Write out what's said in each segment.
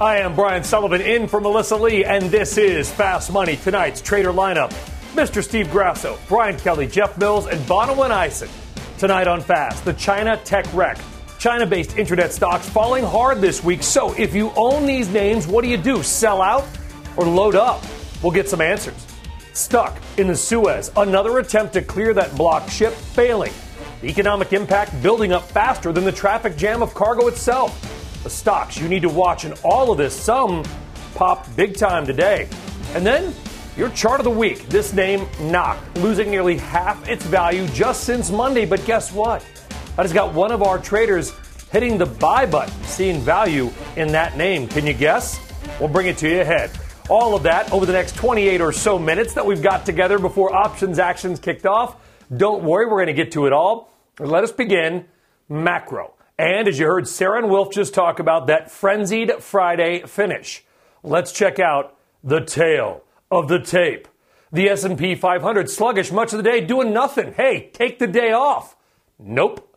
I am Brian Sullivan in for Melissa Lee, and this is Fast Money, tonight's trader lineup. Mr. Steve Grasso, Brian Kelly, Jeff Mills, and Bonawyn Eison. Tonight on Fast, the China tech wreck. China based internet stocks falling hard this week. So if you own these names, what do you do? Sell out or load up? We'll get some answers. Stuck in the Suez, another attempt to clear that blocked ship failing. The economic impact building up faster than the traffic jam of cargo itself the stocks you need to watch in all of this. Some popped big time today. And then your chart of the week. This name, Knock, losing nearly half its value just since Monday. But guess what? I just got one of our traders hitting the buy button, seeing value in that name. Can you guess? We'll bring it to you ahead. All of that over the next 28 or so minutes that we've got together before options actions kicked off. Don't worry, we're going to get to it all. Let us begin macro. And as you heard Sarah and Wilf just talk about that frenzied Friday finish, let's check out the tale of the tape. The S&P 500 sluggish much of the day doing nothing. Hey, take the day off. Nope.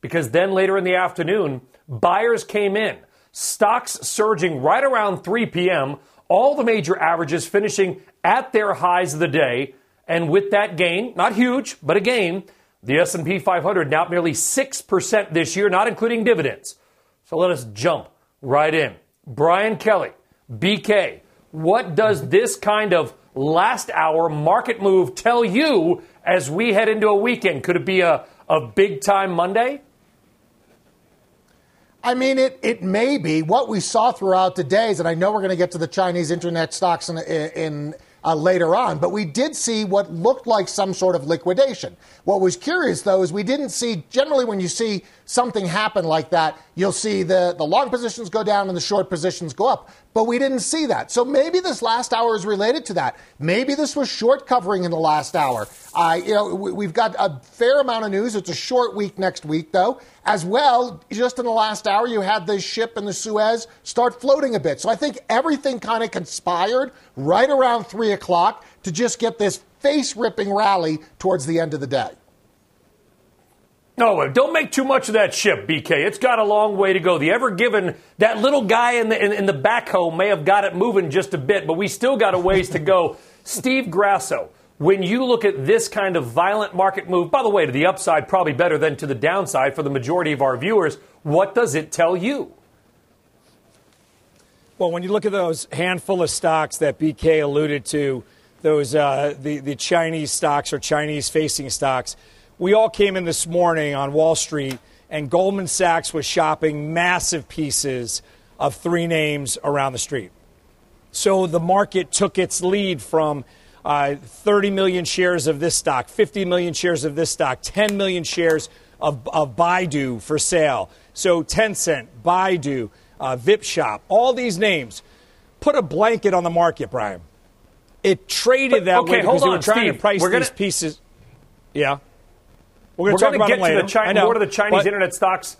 Because then later in the afternoon, buyers came in. Stocks surging right around 3 p.m., all the major averages finishing at their highs of the day, and with that gain, not huge, but a gain, the S&P 500 now nearly 6% this year, not including dividends. So let us jump right in. Brian Kelly, BK, what does this kind of last hour market move tell you as we head into a weekend? Could it be a, a big time Monday? I mean, it, it may be. What we saw throughout the days, and I know we're going to get to the Chinese internet stocks in, in uh, later on. But we did see what looked like some sort of liquidation. What was curious, though, is we didn't see, generally, when you see something happen like that, you'll see the, the long positions go down and the short positions go up. But we didn't see that. So maybe this last hour is related to that. Maybe this was short covering in the last hour. Uh, you know, we've got a fair amount of news. It's a short week next week, though. As well, just in the last hour, you had the ship in the Suez start floating a bit. So I think everything kind of conspired right around 3 o'clock to just get this face ripping rally towards the end of the day. No, don't make too much of that ship, BK. It's got a long way to go. The Ever Given, that little guy in the, in, in the backhoe may have got it moving just a bit, but we still got a ways to go. Steve Grasso, when you look at this kind of violent market move, by the way, to the upside, probably better than to the downside for the majority of our viewers, what does it tell you? Well, when you look at those handful of stocks that BK alluded to, those uh, the, the Chinese stocks or Chinese facing stocks, we all came in this morning on Wall Street, and Goldman Sachs was shopping massive pieces of three names around the street. So the market took its lead from uh, 30 million shares of this stock, 50 million shares of this stock, 10 million shares of, of Baidu for sale. So Tencent, Baidu, uh, VipShop, all these names put a blanket on the market, Brian. It traded that okay, way because they were trying Steve, to price gonna, these pieces. Yeah. We're going to get to the China, more to the Chinese but, internet stocks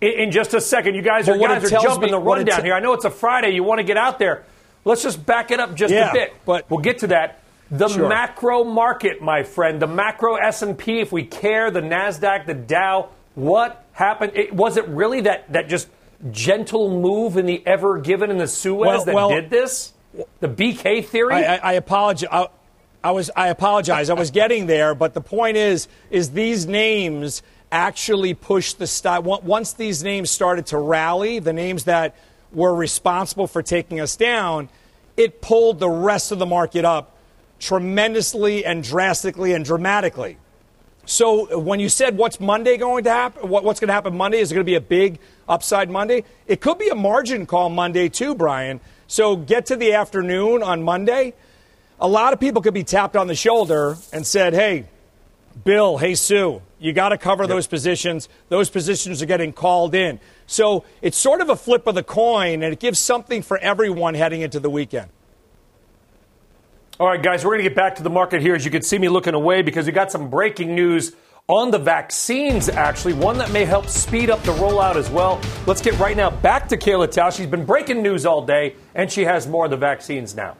in, in, just a second. You guys are, guys are jumping me, the rundown here. I know it's a Friday. You want to get out there. Let's just back it up just yeah, a bit. But we'll get to that. The sure. macro market, my friend, the macro S&P, if we care, the Nasdaq, the Dow, what happened? It, was it really that that just gentle move in the Ever Given in the Suez well, that well, did this? The BK theory? I, I, I apologize. I, I was I apologize. I was getting there, but the point is is these names actually pushed the stock. Once these names started to rally, the names that were responsible for taking us down, it pulled the rest of the market up tremendously and drastically and dramatically. So when you said what's Monday going to happen, what's going to happen Monday? Is it going to be a big upside Monday? It could be a margin call Monday too, Brian. So get to the afternoon on Monday a lot of people could be tapped on the shoulder and said, hey, Bill, hey, Sue, you got to cover yep. those positions. Those positions are getting called in. So it's sort of a flip of the coin, and it gives something for everyone heading into the weekend. All right, guys, we're going to get back to the market here. As you can see me looking away because we got some breaking news on the vaccines, actually, one that may help speed up the rollout as well. Let's get right now back to Kayla Tausche. She's been breaking news all day, and she has more of the vaccines now.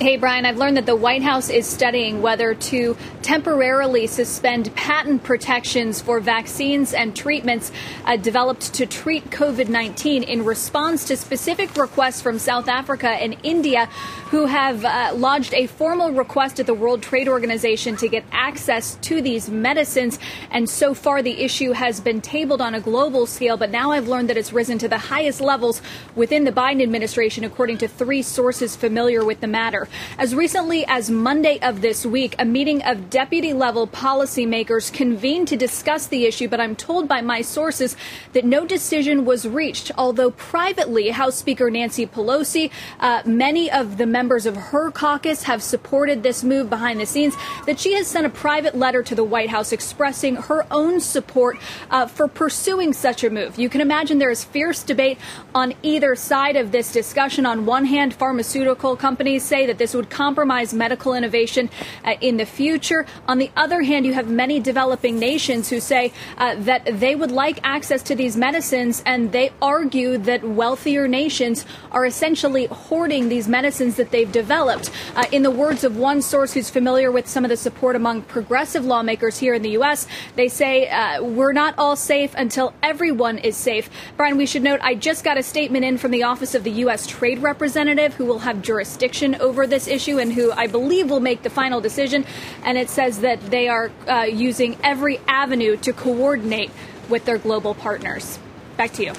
Hey, Brian, I've learned that the White House is studying whether to temporarily suspend patent protections for vaccines and treatments uh, developed to treat COVID 19 in response to specific requests from South Africa and India, who have uh, lodged a formal request at the World Trade Organization to get access to these medicines. And so far, the issue has been tabled on a global scale, but now I've learned that it's risen to the highest levels within the Biden administration, according to three sources familiar with the matter. As recently as Monday of this week, a meeting of deputy level policymakers convened to discuss the issue, but I'm told by my sources that no decision was reached. Although privately, House Speaker Nancy Pelosi, uh, many of the members of her caucus have supported this move behind the scenes, that she has sent a private letter to the White House expressing her own support uh, for pursuing such a move. You can imagine there is fierce debate on either side of this discussion. On one hand, pharmaceutical companies say that this would compromise medical innovation uh, in the future. On the other hand, you have many developing nations who say uh, that they would like access to these medicines, and they argue that wealthier nations are essentially hoarding these medicines that they've developed. Uh, in the words of one source who's familiar with some of the support among progressive lawmakers here in the U.S., they say uh, we're not all safe until everyone is safe. Brian, we should note I just got a statement in from the Office of the U.S. Trade Representative who will have jurisdiction over this issue and who I believe will make the final decision. And it says that they are uh, using every avenue to coordinate with their global partners. Back to you.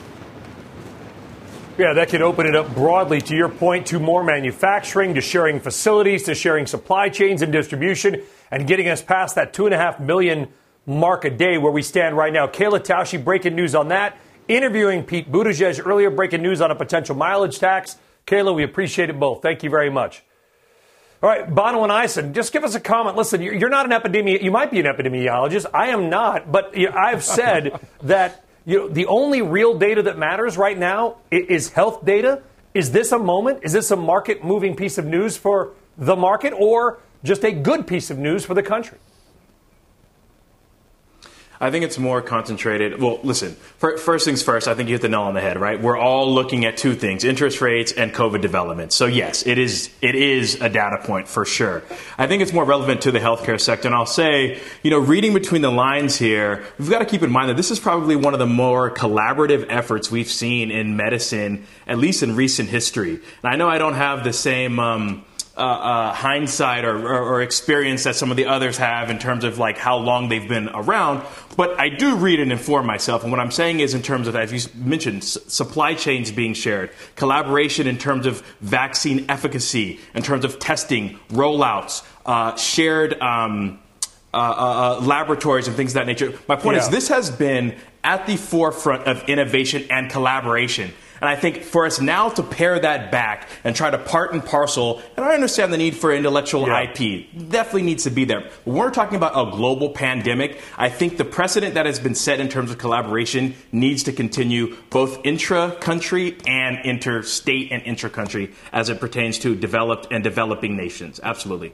Yeah, that could open it up broadly, to your point, to more manufacturing, to sharing facilities, to sharing supply chains and distribution, and getting us past that two and a half million mark a day where we stand right now. Kayla Tausche breaking news on that. Interviewing Pete Buttigieg earlier, breaking news on a potential mileage tax. Kayla, we appreciate it both. Thank you very much. All right, Bonawyn Eison, just give us a comment. Listen, you're not an epidemiologist. You might be an epidemiologist. I am not, but I've said that you know, the only real data that matters right now is health data. Is this a moment? Is this a market moving piece of news for the market or just a good piece of news for the country? I think it's more concentrated. Well, listen, first things first, I think you hit the nail on the head, right? We're all looking at two things, interest rates and COVID development. So yes, it is, it is a data point for sure. I think it's more relevant to the healthcare sector. And I'll say, you know, reading between the lines here, we've got to keep in mind that this is probably one of the more collaborative efforts we've seen in medicine, at least in recent history. And I know I don't have the same, um, uh, uh, hindsight or, or, or, experience that some of the others have in terms of like how long they've been around. But I do read and inform myself, and what I'm saying is in terms of, as you mentioned, s- supply chains being shared, collaboration in terms of vaccine efficacy, in terms of testing, rollouts, uh, shared. Um, uh, uh, uh, laboratories and things of that nature. My point yeah. is, this has been at the forefront of innovation and collaboration. And I think for us now to pare that back and try to part and parcel, and I understand the need for intellectual yeah. IP, definitely needs to be there. When we're talking about a global pandemic, I think the precedent that has been set in terms of collaboration needs to continue both intra country and interstate and intra country as it pertains to developed and developing nations. Absolutely.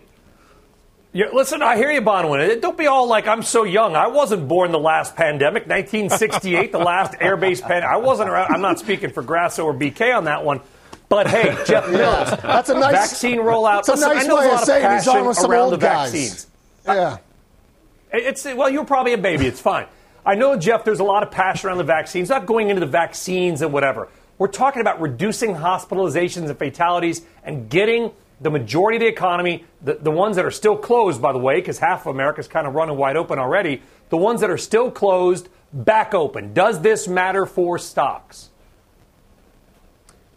Yeah, listen, I hear you, Bonawyn. Don't be all like, I'm so young. I wasn't born the last pandemic, 1968, the last airbase pandemic. I wasn't around. I'm not speaking for Grasso or BK on that one. But hey, Jeff Mills, that's a nice vaccine rollout. That's a nice way of saying he's on with some old guys. Vaccines. Yeah. It's well, you're probably a baby. It's fine. I know, Jeff. There's a lot of passion around the vaccines. Not going into the vaccines and whatever. We're talking about reducing hospitalizations and fatalities and getting the majority of the economy, the, the ones that are still closed, by the way, because half of America is kind of running wide open already, the ones that are still closed, back open. Does this matter for stocks?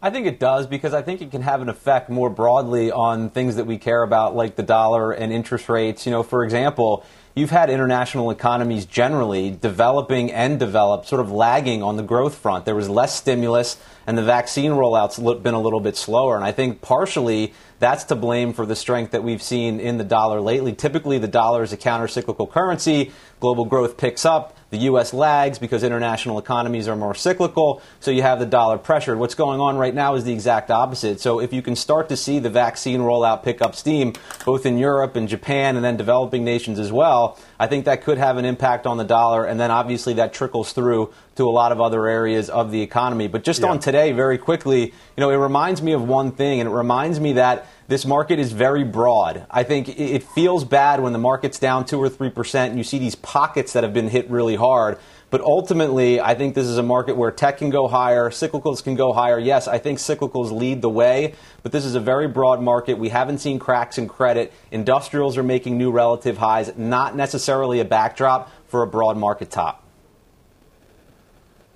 I think it does because I think it can have an effect more broadly on things that we care about, like the dollar and interest rates. You know, for example, you've had international economies generally developing and developed sort of lagging on the growth front. There was less stimulus, and the vaccine rollout's been a little bit slower. And I think partially that's to blame for the strength that we've seen in the dollar lately. Typically, the dollar is a counter-cyclical currency. Global growth picks up. The U.S. lags because international economies are more cyclical, so you have the dollar pressured. What's going on right now is the exact opposite. So if you can start to see the vaccine rollout pick up steam, both in Europe and Japan and then developing nations as well, I think that could have an impact on the dollar, and then obviously that trickles through to a lot of other areas of the economy. But just yeah. on today, very quickly, you know, it reminds me of one thing, and it reminds me that this market is very broad. I think it feels bad when the market's down 2 or 3% and you see these pockets that have been hit really hard. But ultimately, I think this is a market where tech can go higher, cyclicals can go higher. Yes, I think cyclicals lead the way, but this is a very broad market. We haven't seen cracks in credit. Industrials are making new relative highs, not necessarily a backdrop for a broad market top.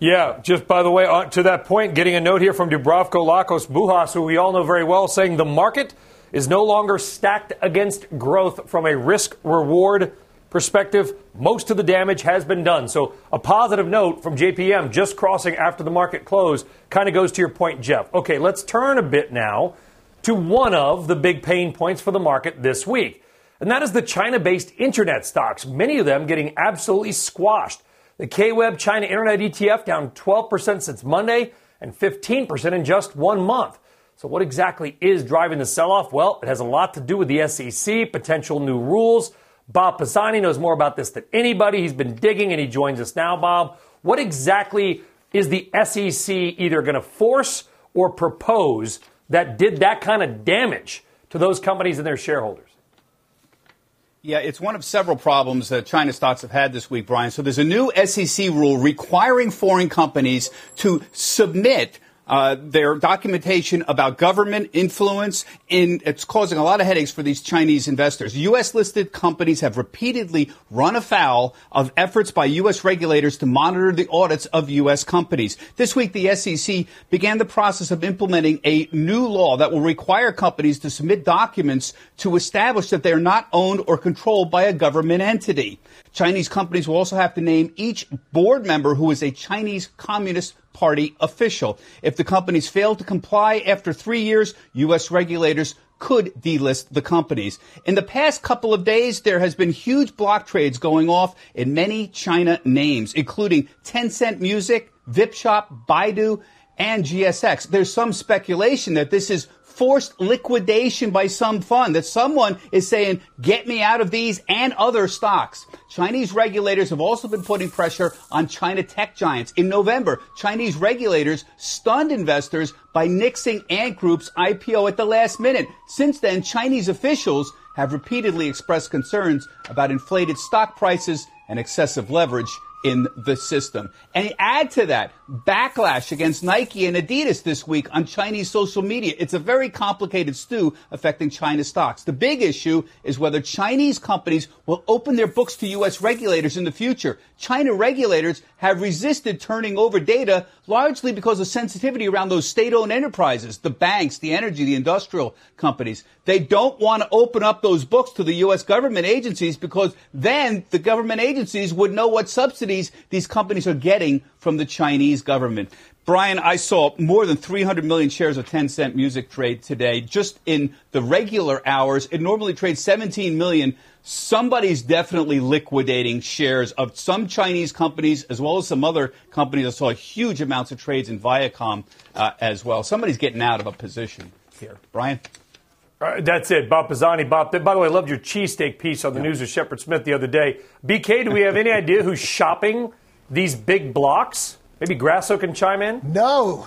Yeah, just by the way, uh, to that point, getting a note here from Dubravko Lakos-Bujas, who we all know very well, saying the market is no longer stacked against growth from a risk reward perspective. Most of the damage has been done. So, a positive note from JPM just crossing after the market close kind of goes to your point, Jeff. Okay, let's turn a bit now to one of the big pain points for the market this week, and that is the China based internet stocks, many of them getting absolutely squashed. The KWeb China Internet ETF down 12% since Monday and 15% in just one month. So, what exactly is driving the sell off? Well, it has a lot to do with the SEC, potential new rules. Bob Pisani knows more about this than anybody. He's been digging and he joins us now, Bob. What exactly is the SEC either going to force or propose that did that kind of damage to those companies and their shareholders? Yeah, it's one of several problems that China stocks have had this week, Brian. So there's a new SEC rule requiring foreign companies to submit uh, their documentation about government influence, and it's causing a lot of headaches for these Chinese investors. U.S. listed companies have repeatedly run afoul of efforts by U.S. regulators to monitor the audits of U.S. companies. This week, the SEC began the process of implementing a new law that will require companies to submit documents to establish that they are not owned or controlled by a government entity. Chinese companies will also have to name each board member who is a Chinese Communist Party official. If the companies fail to comply after three years, U.S. regulators could delist the companies. In the past couple of days, there has been huge block trades going off in many China names, including Tencent Music, VipShop, Baidu, and GSX. There's some speculation that this is forced liquidation by some fund, that someone is saying, get me out of these and other stocks. Chinese regulators have also been putting pressure on China tech giants. In November, Chinese regulators stunned investors by nixing Ant Group's IPO at the last minute. Since then, Chinese officials have repeatedly expressed concerns about inflated stock prices and excessive leverage in the system. And add to that backlash against Nike and Adidas this week on Chinese social media. It's a very complicated stew affecting China stocks. The big issue is whether Chinese companies will open their books to U.S. regulators in the future. China regulators have resisted turning over data largely because of sensitivity around those state-owned enterprises, the banks, the energy, the industrial companies. They don't want to open up those books to the U.S. government agencies because then the government agencies would know what subsidies these companies are getting from the Chinese government. Brian, I saw more than 300 million shares of Tencent Music trade today. Just in the regular hours, it normally trades 17 million. Somebody's definitely liquidating shares of some Chinese companies as well as some other companies. I saw huge amounts of trades in Viacom uh, as well. Somebody's getting out of a position here. Brian? Uh, that's it. Bob Pisani. Bob, by the way, I loved your cheesesteak piece on the yeah. news of Shepard Smith the other day. BK, do we have any idea who's shopping these big blocks? Maybe Grasso can chime in? No.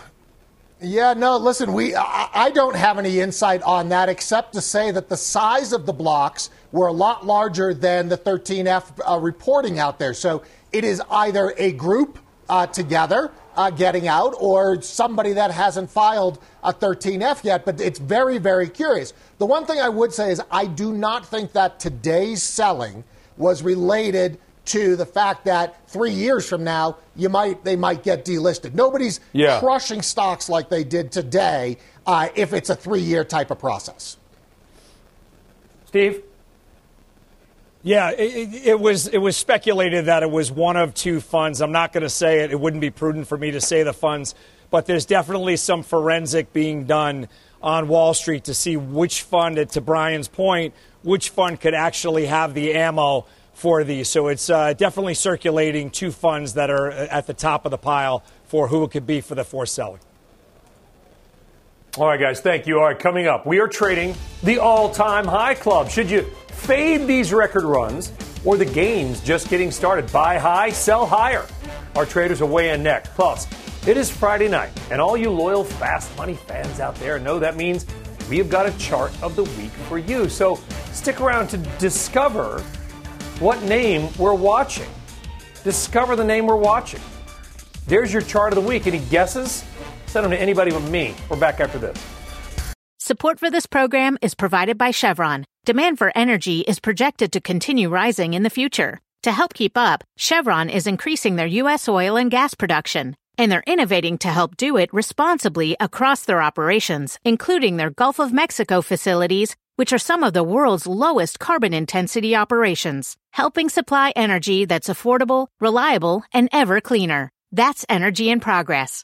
Yeah, no, listen, we I, I don't have any insight on that except to say that the size of the blocks were a lot larger than the 13F uh, reporting out there. So it is either a group uh, together uh, getting out or somebody that hasn't filed a 13F yet, but it's very, very curious. The one thing I would say is I do not think that today's selling was related to the fact that three years from now you might they might get delisted. Nobody's yeah. crushing stocks like they did today uh, if it's a three year type of process. Steve. Yeah, it, it, was it was speculated that it was one of two funds. I'm not going to say it. It wouldn't be prudent for me to say the funds, but there's definitely some forensic being done on Wall Street to see which fund, to Brian's point, which fund could actually have the ammo for these. So it's uh, definitely circulating two funds that are at the top of the pile for who it could be for the forced selling. All right, guys, thank you. All right, coming up, we are trading the all time high club. Should you fade these record runs or the gains just getting started? Buy high, sell higher. Our traders are weighing next. Plus, it is Friday night, and all you loyal fast money fans out there know that means we have got a chart of the week for you. So stick around to discover what name we're watching. Discover the name we're watching. There's your chart of the week. Any guesses? Send them to anybody but me. We're back after this. Support for this program is provided by Chevron. Demand for energy is projected to continue rising in the future. To help keep up, Chevron is increasing their U.S. oil and gas production, and they're innovating to help do it responsibly across their operations, including their Gulf of Mexico facilities, which are some of the world's lowest carbon intensity operations, helping supply energy that's affordable, reliable, and ever cleaner. That's energy in progress.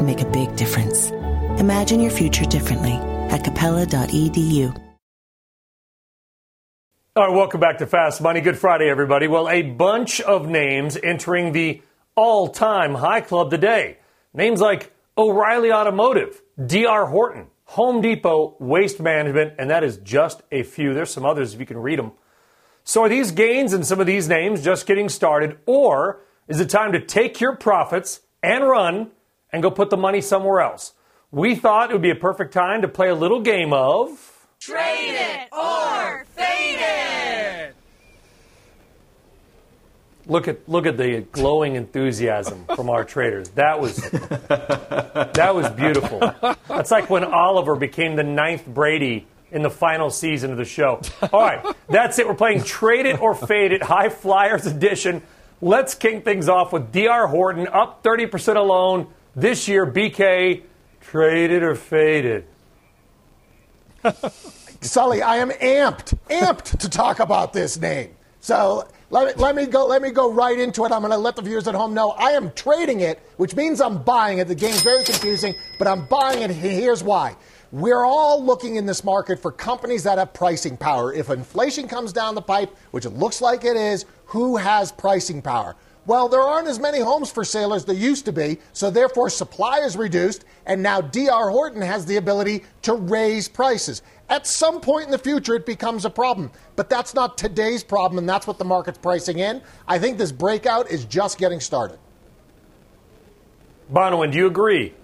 can make a big difference. Imagine your future differently at capella.edu. All right, welcome back to Fast Money. Good Friday, everybody. Well, a bunch of names entering the all time high club today. Names like O'Reilly Automotive, DR Horton, Home Depot, Waste Management, and that is just a few. There's some others if you can read them. So, are these gains in some of these names just getting started, or is it time to take your profits and run and go put the money somewhere else. We thought it would be a perfect time to play a little game of Trade it or fade it. Look at look at the glowing enthusiasm from our traders. That was that was beautiful. That's like when Oliver became the ninth Brady in the final season of the show. All right, that's it. We're playing Trade It or Fade It, High Flyers edition. Let's kick things off with DR Horton up 30% alone this year. BK traded or faded. Sully, I am amped, amped to talk about this name. So let me, let me go. Let me go right into it. I'm going to let the viewers at home know I am trading it, which means I'm buying it. The game's very confusing, but I'm buying it. Here's why. We're all looking in this market for companies that have pricing power. If inflation comes down the pipe, which it looks like it is, who has pricing power? Well, there aren't as many homes for sale as there used to be, so therefore supply is reduced, and now DR Horton has the ability to raise prices. At some point in the future, it becomes a problem, but that's not today's problem, and that's what the market's pricing in. I think this breakout is just getting started. Bonawyn, do you agree?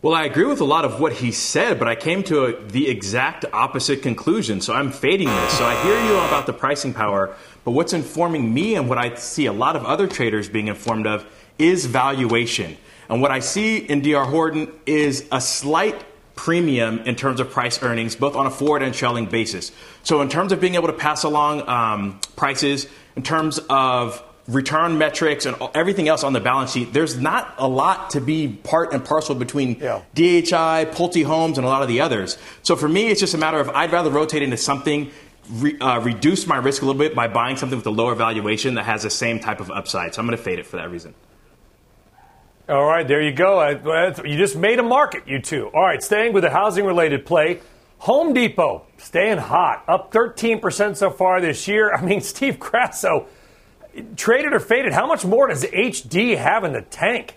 Well, I agree with a lot of what he said, but I came to a, the exact opposite conclusion. So I'm fading this. So I hear you about the pricing power, but what's informing me and what I see a lot of other traders being informed of is valuation. And what I see in DR Horton is a slight premium in terms of price earnings, both on a forward and trailing basis. So in terms of being able to pass along um, prices, in terms of return metrics and everything else on the balance sheet, there's not a lot to be part and parcel between yeah. DHI, Pulte Homes, and a lot of the others. So for me, it's just a matter of I'd rather rotate into something, re, uh, reduce my risk a little bit by buying something with a lower valuation that has the same type of upside. So I'm going to fade it for that reason. All right, there you go. You just made a market, you two. All right, staying with a housing related play. Home Depot staying hot, up 13% so far this year. I mean, Steve Grasso traded or faded, how much more does HD have in the tank?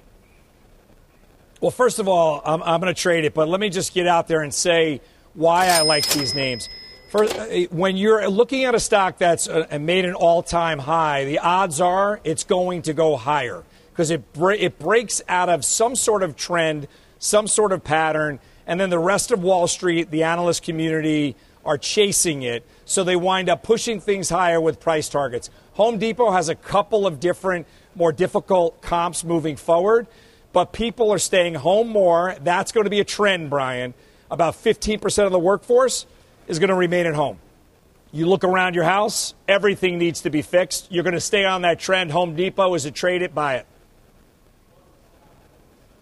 Well, first of all, I'm, I'm going to trade it, but let me just get out there and say why I like these names. Uh, when you're looking at a stock that's uh, made an all-time high, the odds are it's going to go higher because it it breaks out of some sort of trend, some sort of pattern, and then the rest of Wall Street, the analyst community, are chasing it, so they wind up pushing things higher with price targets. Home Depot has a couple of different, more difficult comps moving forward, but people are staying home more. That's going to be a trend, Brian. About 15% of the workforce is going to remain at home. You look around your house, everything needs to be fixed. You're going to stay on that trend. Home Depot is a trade it, buy it.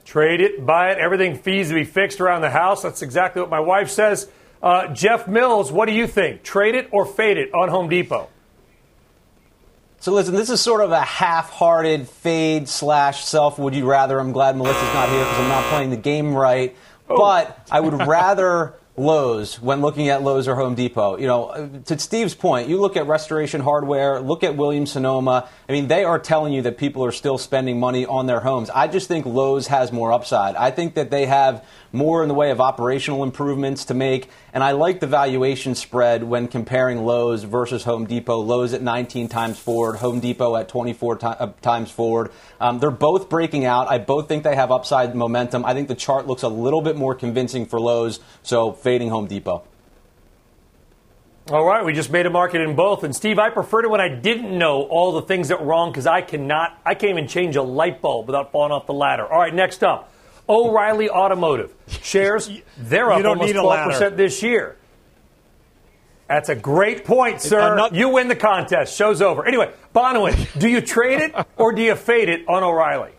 Trade it, buy it. Everything fees to be fixed around the house. That's exactly what my wife says. Uh, Jeff Mills, what do you think? Trade it or fade it on Home Depot? So listen, this is sort of a half-hearted fade slash self. Would you rather? I'm glad Melissa's not here because I'm not playing the game right. Oh. But I would rather Lowe's when looking at Lowe's or Home Depot. You know, to Steve's point, you look at Restoration Hardware, look at Williams Sonoma. I mean, they are telling you that people are still spending money on their homes. I just think Lowe's has more upside. I think that they have more in the way of operational improvements to make. And I like the valuation spread when comparing Lowe's versus Home Depot. Lowe's at 19 times forward, Home Depot at 24 t- uh, times forward. Um, they're both breaking out. I both think they have upside momentum. I think the chart looks a little bit more convincing for Lowe's, so fading Home Depot. All right, we just made a market in both. And Steve, I preferred it when I didn't know all the things that were wrong because I cannot, I can't even change a light bulb without falling off the ladder. All right, next up. O'Reilly Automotive. Shares, they're up almost 12% this year. That's a great point, sir. Not- you win the contest. Show's over. Anyway, Bonawyn, do you trade it or do you fade it on O'Reilly?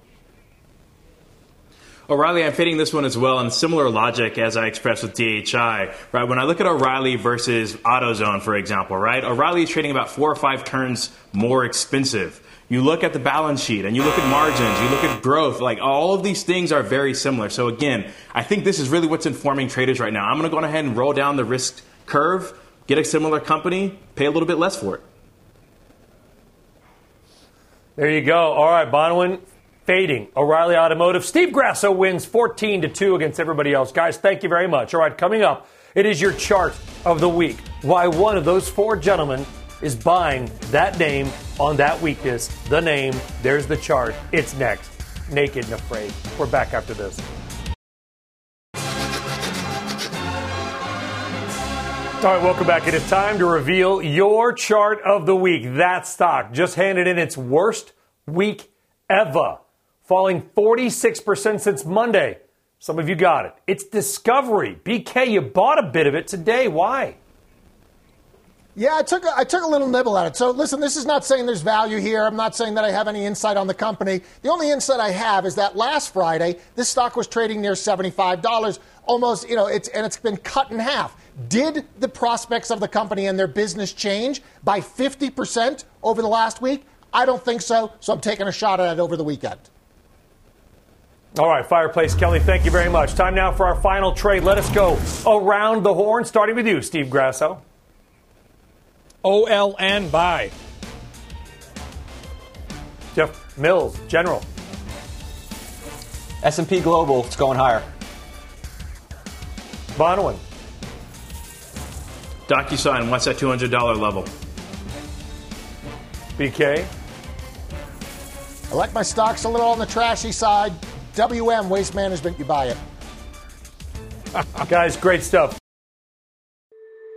O'Reilly, I'm fading this one as well, and similar logic as I expressed with DHI, right? When I look at O'Reilly versus AutoZone, for example, right? O'Reilly is trading about four or five turns more expensive. You look at the balance sheet and you look at margins, you look at growth, like all of these things are very similar. So again, I think this is really what's informing traders right now. I'm going to go ahead and roll down the risk curve, get a similar company, pay a little bit less for it. There you go. All right, Bonawyn fading. O'Reilly Automotive. Steve Grasso wins 14 to 2 against everybody else. Guys, thank you very much. All right, coming up, it is your chart of the week. Why one of those four gentlemen is buying that name on that weakness. The name, there's the chart. It's next. Naked and Afraid. We're back after this. All right, welcome back. It is time to reveal your chart of the week. That stock just handed in its worst week ever, falling 46% since Monday. Some of you got it. It's Discovery. BK, you bought a bit of it today. Why? Yeah, I took a, I took a little nibble at it. So listen, this is not saying there's value here. I'm not saying that I have any insight on the company. The only insight I have is that last Friday this stock was trading near $75, almost, you know, it's and it's been cut in half. Did the prospects of the company and their business change by 50% over the last week? I don't think so. So I'm taking a shot at it over the weekend. All right, Fireplace Kelly, thank you very much. Time now for our final trade. Let us go around the horn, starting with you, Steve Grasso. OLN buy. Jeff Mills, General. S&P Global, it's going higher. Bonawyn. DocuSign, what's that $200 level? BK. I like my stocks a little on the trashy side. WM, Waste Management, you buy it. Guys, great stuff.